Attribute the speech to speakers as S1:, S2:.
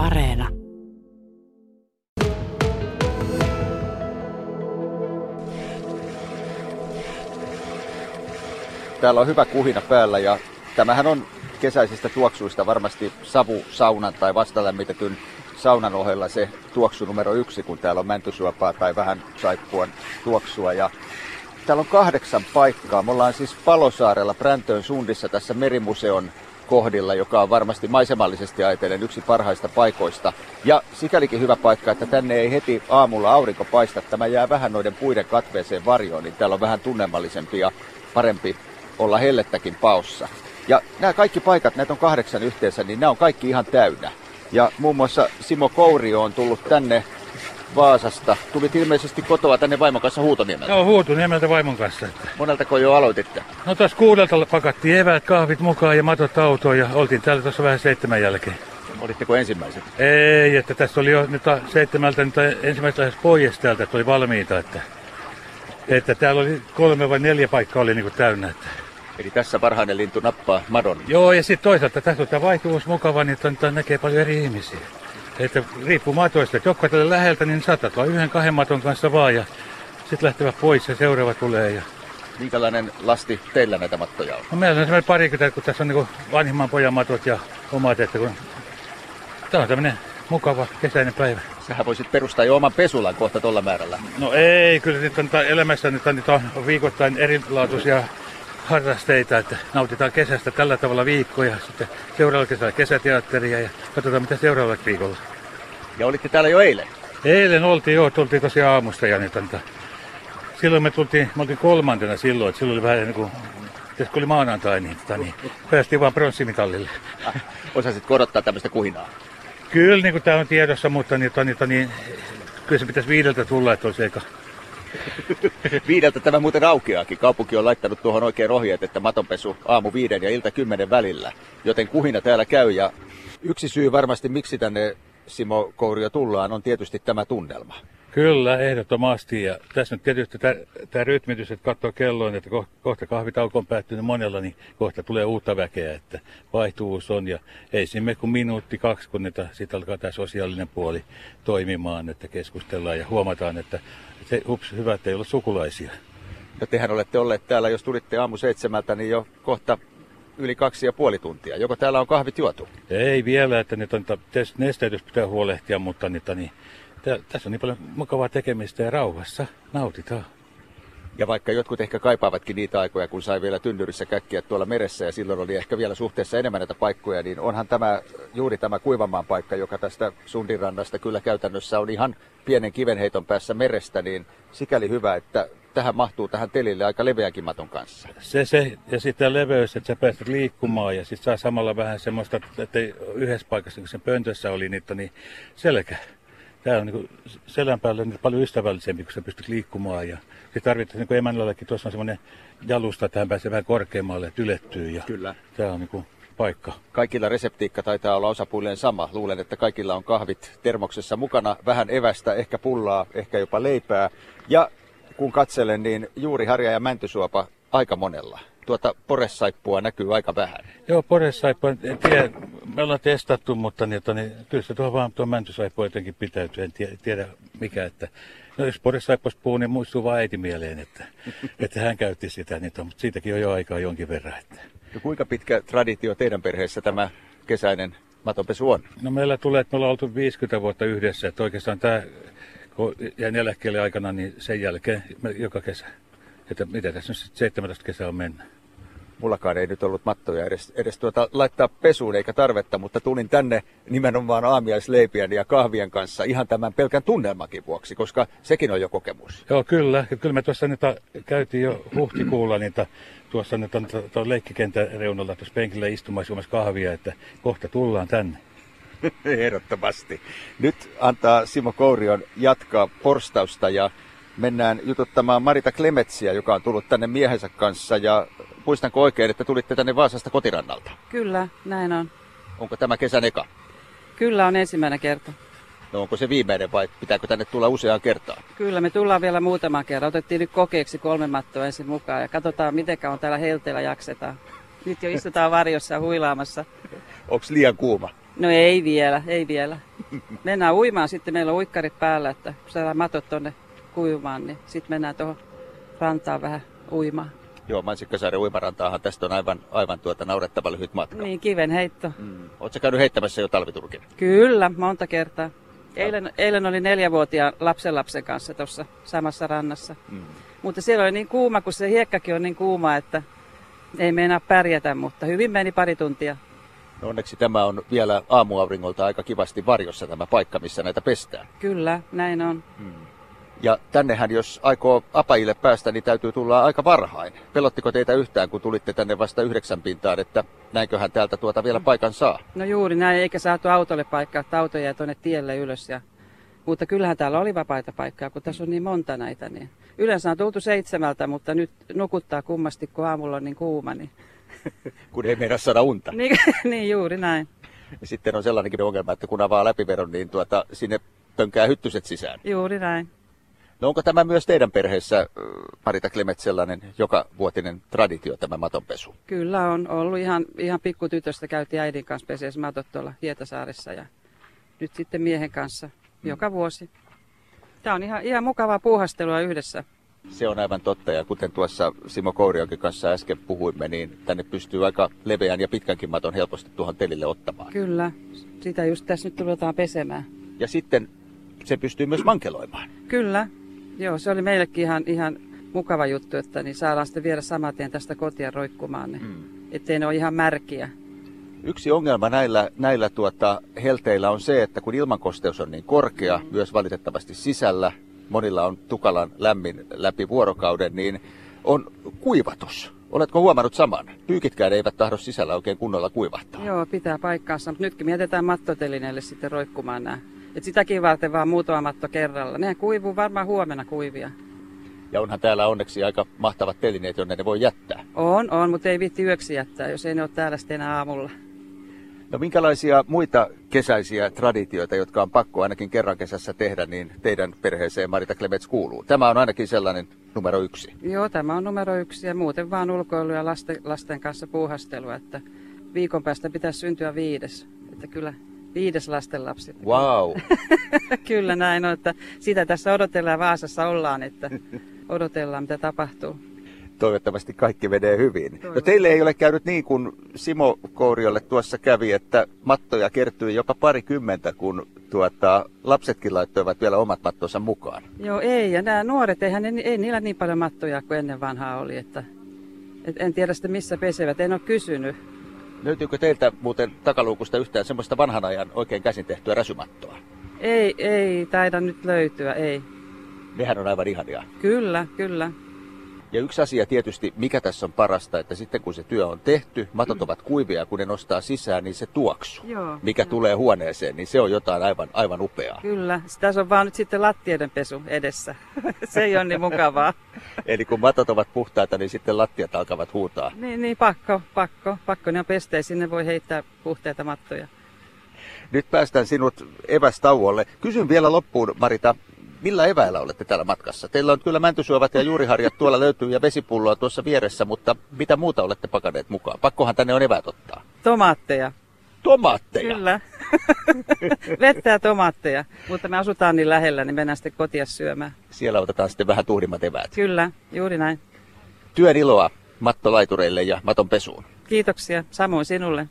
S1: Areena.
S2: Täällä on hyvä kuhina päällä ja tämähän on kesäisistä tuoksuista varmasti savusaunan tai vastalämmitetyn saunan ohella se tuoksu numero yksi, kun täällä on mäntysuopaa tai vähän saippuan tuoksua. Ja täällä on kahdeksan paikkaa. Me ollaan siis Palosaarella Präntöön suundissa tässä merimuseon kohdilla, joka on varmasti maisemallisesti ajatellen yksi parhaista paikoista. Ja sikälikin hyvä paikka, että tänne ei heti aamulla aurinko paista. Tämä jää vähän noiden puiden katveeseen varjoon, niin täällä on vähän tunnelmallisempi ja parempi olla hellettäkin paossa. Ja nämä kaikki paikat, näitä on kahdeksan yhteensä, niin nämä on kaikki ihan täynnä. Ja muun muassa Simo Kourio on tullut tänne Vaasasta. Tulit ilmeisesti kotoa tänne vaimon kanssa Huutoniemeltä.
S3: Joo, Huutoniemeltä vaimon kanssa.
S2: Moneltako jo aloititte?
S3: No taas kuudelta pakattiin eväät, kahvit mukaan ja matot autoon ja oltiin täällä tuossa vähän seitsemän jälkeen.
S2: Olitteko ensimmäiset?
S3: Ei, että tässä oli jo nyt seitsemältä nyt ensimmäiset lähes pois täältä, että oli valmiita. Että, että täällä oli kolme vai neljä paikkaa oli niinku täynnä. Että.
S2: Eli tässä varhainen lintu nappaa madon.
S3: Joo, ja sitten toisaalta tässä on tämä vaihtuvuus mukava, niin että näkee paljon eri ihmisiä. Että riippuu matoista, että jotka tälle läheltä, niin saatat vaan yhden kahden maton kanssa vaan ja sitten lähtevät pois ja seuraava tulee. Ja...
S2: Minkälainen lasti teillä näitä mattoja on?
S3: No meillä on semmoinen parikymmentä, kun tässä on niin vanhimman pojan matot ja omat, että kun... Tämä on tämmöinen mukava kesäinen päivä.
S2: Sähän voisit perustaa jo oman pesulan kohta tuolla määrällä.
S3: No ei, kyllä nyt on elämässä nyt on, nyt on viikoittain erilaatuisia harrasteita, että nautitaan kesästä tällä tavalla viikkoja. Sitten seuraavalla kesällä kesäteatteria ja katsotaan mitä seuraavalla viikolla.
S2: Ja olitte täällä jo eilen?
S3: Eilen oltiin jo, tultiin tosiaan aamusta ja nyt antaa. Silloin me tultiin, me oltiin kolmantena silloin, että silloin oli vähän niin kuin, kun oli maanantai, niin, tota, niin päästiin vaan pronssimitalille.
S2: Ah, osasit korottaa tämmöistä kuhinaa?
S3: Kyllä, niin kuin tämä on tiedossa, mutta niin, niin, niin, kyllä se pitäisi viideltä tulla, että olisi eikä
S2: Viideltä tämä muuten aukeakin. Kaupunki on laittanut tuohon oikein ohjeet, että matonpesu aamu viiden ja ilta kymmenen välillä. Joten kuhina täällä käy ja yksi syy varmasti miksi tänne Simo Kourio tullaan on tietysti tämä tunnelma.
S3: Kyllä, ehdottomasti. Ja tässä nyt tietysti tämä rytmitys, että katsoo kelloin, että kohta kahvitauko on päättynyt monella, niin kohta tulee uutta väkeä, että vaihtuvuus on. Ja ei sinne kuin minuutti, kaksi, kun sitten alkaa tämä sosiaalinen puoli toimimaan, että keskustellaan ja huomataan, että se, ups, hyvä, että ei ole sukulaisia.
S2: Ja tehän olette olleet täällä, jos tulitte aamu seitsemältä, niin jo kohta yli kaksi ja puoli tuntia. Joko täällä on kahvit juotu?
S3: Ei vielä, että nyt on nesteytys pitää huolehtia, mutta niitä, niin, tässä on niin paljon mukavaa tekemistä ja rauhassa nautitaan.
S2: Ja vaikka jotkut ehkä kaipaavatkin niitä aikoja, kun sai vielä tynnyrissä käkkiä tuolla meressä ja silloin oli ehkä vielä suhteessa enemmän näitä paikkoja, niin onhan tämä juuri tämä kuivamaan paikka, joka tästä Sundinrannasta kyllä käytännössä on ihan pienen kivenheiton päässä merestä, niin sikäli hyvä, että tähän mahtuu tähän telille aika leveänkin maton kanssa.
S3: Se, se ja sitten leveys, että sä pääset liikkumaan ja sitten saa samalla vähän semmoista, että yhdessä paikassa, kun sen pöntössä oli niitä, niin selkä. Tämä on niin selän päällä niin paljon ystävällisempi, kun sä pystyt liikkumaan. Ja sitten tarvittaisiin niin emännällekin, tuossa on semmoinen jalusta, että hän pääsee vähän korkeammalle, että ylettyy. Ja
S2: Kyllä.
S3: Tämä on niin paikka.
S2: Kaikilla reseptiikka taitaa olla osapuilleen sama. Luulen, että kaikilla on kahvit termoksessa mukana, vähän evästä, ehkä pullaa, ehkä jopa leipää. Ja kun katselen, niin juuri harja ja mäntysuopa aika monella. Tuota poressaippua näkyy aika vähän.
S3: Joo, poressaippua, en tiedä, me ollaan testattu, mutta niin, että, niin, kyllä se tuo vaan tuo mäntysaippua jotenkin pitäytyy, en tiedä, tiedä mikä, että No jos poressaippuasta puhuu, niin muistuu vaan äiti mieleen, että, että hän käytti sitä, niin, mutta siitäkin on jo aikaa jonkin verran. Että.
S2: No kuinka pitkä traditio teidän perheessä tämä kesäinen matonpesu on?
S3: No meillä tulee, että me ollaan oltu 50 vuotta yhdessä, että oikeastaan tämä kun jäin eläkkeelle aikana, niin sen jälkeen joka kesä. Että mitä tässä nyt 17 kesää on mennyt.
S2: Mullakaan ei nyt ollut mattoja edes, edes tuota, laittaa pesuun eikä tarvetta, mutta tulin tänne nimenomaan aamiaisleipien ja kahvien kanssa ihan tämän pelkän tunnelmakin vuoksi, koska sekin on jo kokemus.
S3: Joo, kyllä. Kyllä me tuossa nyt käytiin jo huhtikuulla niitä tuossa nyt on tuon leikkikentän reunalla tuossa penkillä istumassa kahvia, että kohta tullaan tänne.
S2: Ehdottomasti. Nyt antaa Simo Kourion jatkaa porstausta ja mennään jututtamaan Marita Klemetsiä, joka on tullut tänne miehensä kanssa. Ja muistanko oikein, että tulitte tänne Vaasasta kotirannalta?
S4: Kyllä, näin on.
S2: Onko tämä kesän eka?
S4: Kyllä on ensimmäinen kerta.
S2: No onko se viimeinen vai pitääkö tänne tulla useaan kertaan?
S4: Kyllä, me tullaan vielä muutaman kerran. Otettiin nyt kokeeksi kolme mattoa ensin mukaan ja katsotaan, miten on täällä helteellä jaksetaan. Nyt jo istutaan varjossa huilaamassa.
S2: Onko liian kuuma?
S4: No ei vielä, ei vielä. Mennään uimaan, sitten meillä on uikkarit päällä, että saadaan matot tonne kuivumaan, niin sitten mennään tuohon rantaan vähän uimaan.
S2: Joo, Mansikkasaaren uimarantaahan tästä on aivan, aivan tuota naurettava lyhyt matka.
S4: Niin, kiven heitto.
S2: Mm. Oletko käynyt heittämässä jo talviturkin?
S4: Kyllä, monta kertaa. Eilen, eilen oli neljävuotiaan lapsenlapsen kanssa tuossa samassa rannassa.
S2: Mm.
S4: Mutta siellä oli niin kuuma, kun se hiekkakin on niin kuuma, että ei meinaa pärjätä, mutta hyvin meni pari tuntia.
S2: No onneksi tämä on vielä aamuauringolta aika kivasti varjossa tämä paikka, missä näitä pestään.
S4: Kyllä, näin on.
S2: Ja tännehän, jos aikoo apajille päästä, niin täytyy tulla aika varhain. Pelottiko teitä yhtään, kun tulitte tänne vasta yhdeksän pintaan, että näinköhän täältä tuota vielä paikan saa?
S4: No juuri näin, eikä saatu autolle paikkaa, että auto jäi tuonne tielle ylös. Ja... Mutta kyllähän täällä oli vapaita paikkaa, kun tässä on niin monta näitä. Niin... Yleensä on tultu seitsemältä, mutta nyt nukuttaa kummasti, kun aamulla on niin kuuma. Niin,
S2: Kun ei meidän saada unta.
S4: niin, niin juuri näin.
S2: Ja sitten on sellainenkin ongelma, että kun avaa läpiveron, niin tuota, sinne pönkää hyttyset sisään.
S4: Juuri näin.
S2: No onko tämä myös teidän perheessä, äh, Marita Klemet, sellainen joka vuotinen traditio, tämä matonpesu?
S4: Kyllä on ollut ihan, ihan pikkutytöstä käytiin äidin kanssa peseessä matot tuolla Hietasaaressa ja nyt sitten miehen kanssa joka vuosi. Tämä on ihan, ihan mukavaa puuhastelua yhdessä.
S2: Se on aivan totta, ja kuten tuossa Simo Kourionkin kanssa äsken puhuimme, niin tänne pystyy aika leveän ja pitkänkin maton helposti tuohon telille ottamaan.
S4: Kyllä, sitä just tässä nyt ruvetaan pesemään.
S2: Ja sitten se pystyy myös mankeloimaan.
S4: Kyllä, joo, se oli meillekin ihan, ihan mukava juttu, että niin saadaan sitten viedä saman tien tästä kotia roikkumaan, niin, mm. ettei ne ole ihan märkiä.
S2: Yksi ongelma näillä, näillä tuota, helteillä on se, että kun ilmankosteus on niin korkea, mm. myös valitettavasti sisällä, monilla on tukalan lämmin läpi vuorokauden, niin on kuivatus. Oletko huomannut saman? Pyykitkään eivät tahdo sisällä oikein kunnolla kuivahtaa.
S4: Joo, pitää paikkaansa, mutta nytkin mietitään mattotelineelle sitten roikkumaan nämä. Et sitäkin varten vaan muutama matto kerralla. Nehän kuivuu varmaan huomenna kuivia.
S2: Ja onhan täällä onneksi aika mahtavat telineet, jonne ne voi jättää.
S4: On, on, mutta ei viitti yöksi jättää, jos ei ne ole täällä sitten enää aamulla.
S2: No minkälaisia muita kesäisiä traditioita, jotka on pakko ainakin kerran kesässä tehdä, niin teidän perheeseen Marita Klemets kuuluu? Tämä on ainakin sellainen numero yksi.
S4: Joo, tämä on numero yksi ja muuten vaan ulkoilu ja lasten, lasten kanssa puuhastelua, että viikon päästä pitäisi syntyä viides. Että kyllä viides lastenlapsi.
S2: Wow.
S4: kyllä näin on, että sitä tässä odotellaan Vaasassa ollaan, että odotellaan mitä tapahtuu.
S2: Toivottavasti kaikki menee hyvin. No teille ei ole käynyt niin kuin Simo Kouriolle tuossa kävi, että mattoja kertyi jopa parikymmentä, kun tuota, lapsetkin laittoivat vielä omat mattonsa mukaan.
S4: Joo, ei. Ja nämä nuoret, eihän ne, ei niillä niin paljon mattoja kuin ennen vanhaa oli. Että, et en tiedä sitten missä pesevät, en ole kysynyt.
S2: Löytyykö teiltä muuten takaluukusta yhtään semmoista vanhan ajan oikein käsin tehtyä räsymattoa?
S4: Ei, ei taida nyt löytyä, ei.
S2: Nehän on aivan ihania.
S4: Kyllä, kyllä.
S2: Ja yksi asia tietysti, mikä tässä on parasta, että sitten kun se työ on tehty, matot ovat kuivia, kun ne nostaa sisään, niin se tuoksu,
S4: Joo,
S2: mikä
S4: joo.
S2: tulee huoneeseen, niin se on jotain aivan, aivan upeaa.
S4: Kyllä. Tässä on vaan nyt sitten lattioiden pesu edessä. Se ei ole niin mukavaa.
S2: Eli kun matot ovat puhtaita, niin sitten lattiat alkavat huutaa.
S4: Niin, niin pakko, pakko. Pakko ne on pestä, sinne voi heittää puhteita mattoja.
S2: Nyt päästään sinut evästauolle. Kysyn vielä loppuun, Marita, millä eväillä olette täällä matkassa? Teillä on kyllä mäntysuovat ja juuriharjat tuolla löytyy ja vesipulloa tuossa vieressä, mutta mitä muuta olette pakaneet mukaan? Pakkohan tänne on eväät ottaa.
S4: Tomaatteja.
S2: Tomaatteja.
S4: Kyllä. Vettä ja tomaatteja. Mutta me asutaan niin lähellä, niin mennään sitten kotia syömään.
S2: Siellä otetaan sitten vähän tuhdimmat eväät.
S4: Kyllä, juuri näin.
S2: Työn iloa mattolaitureille ja maton pesuun.
S4: Kiitoksia. Samoin sinulle.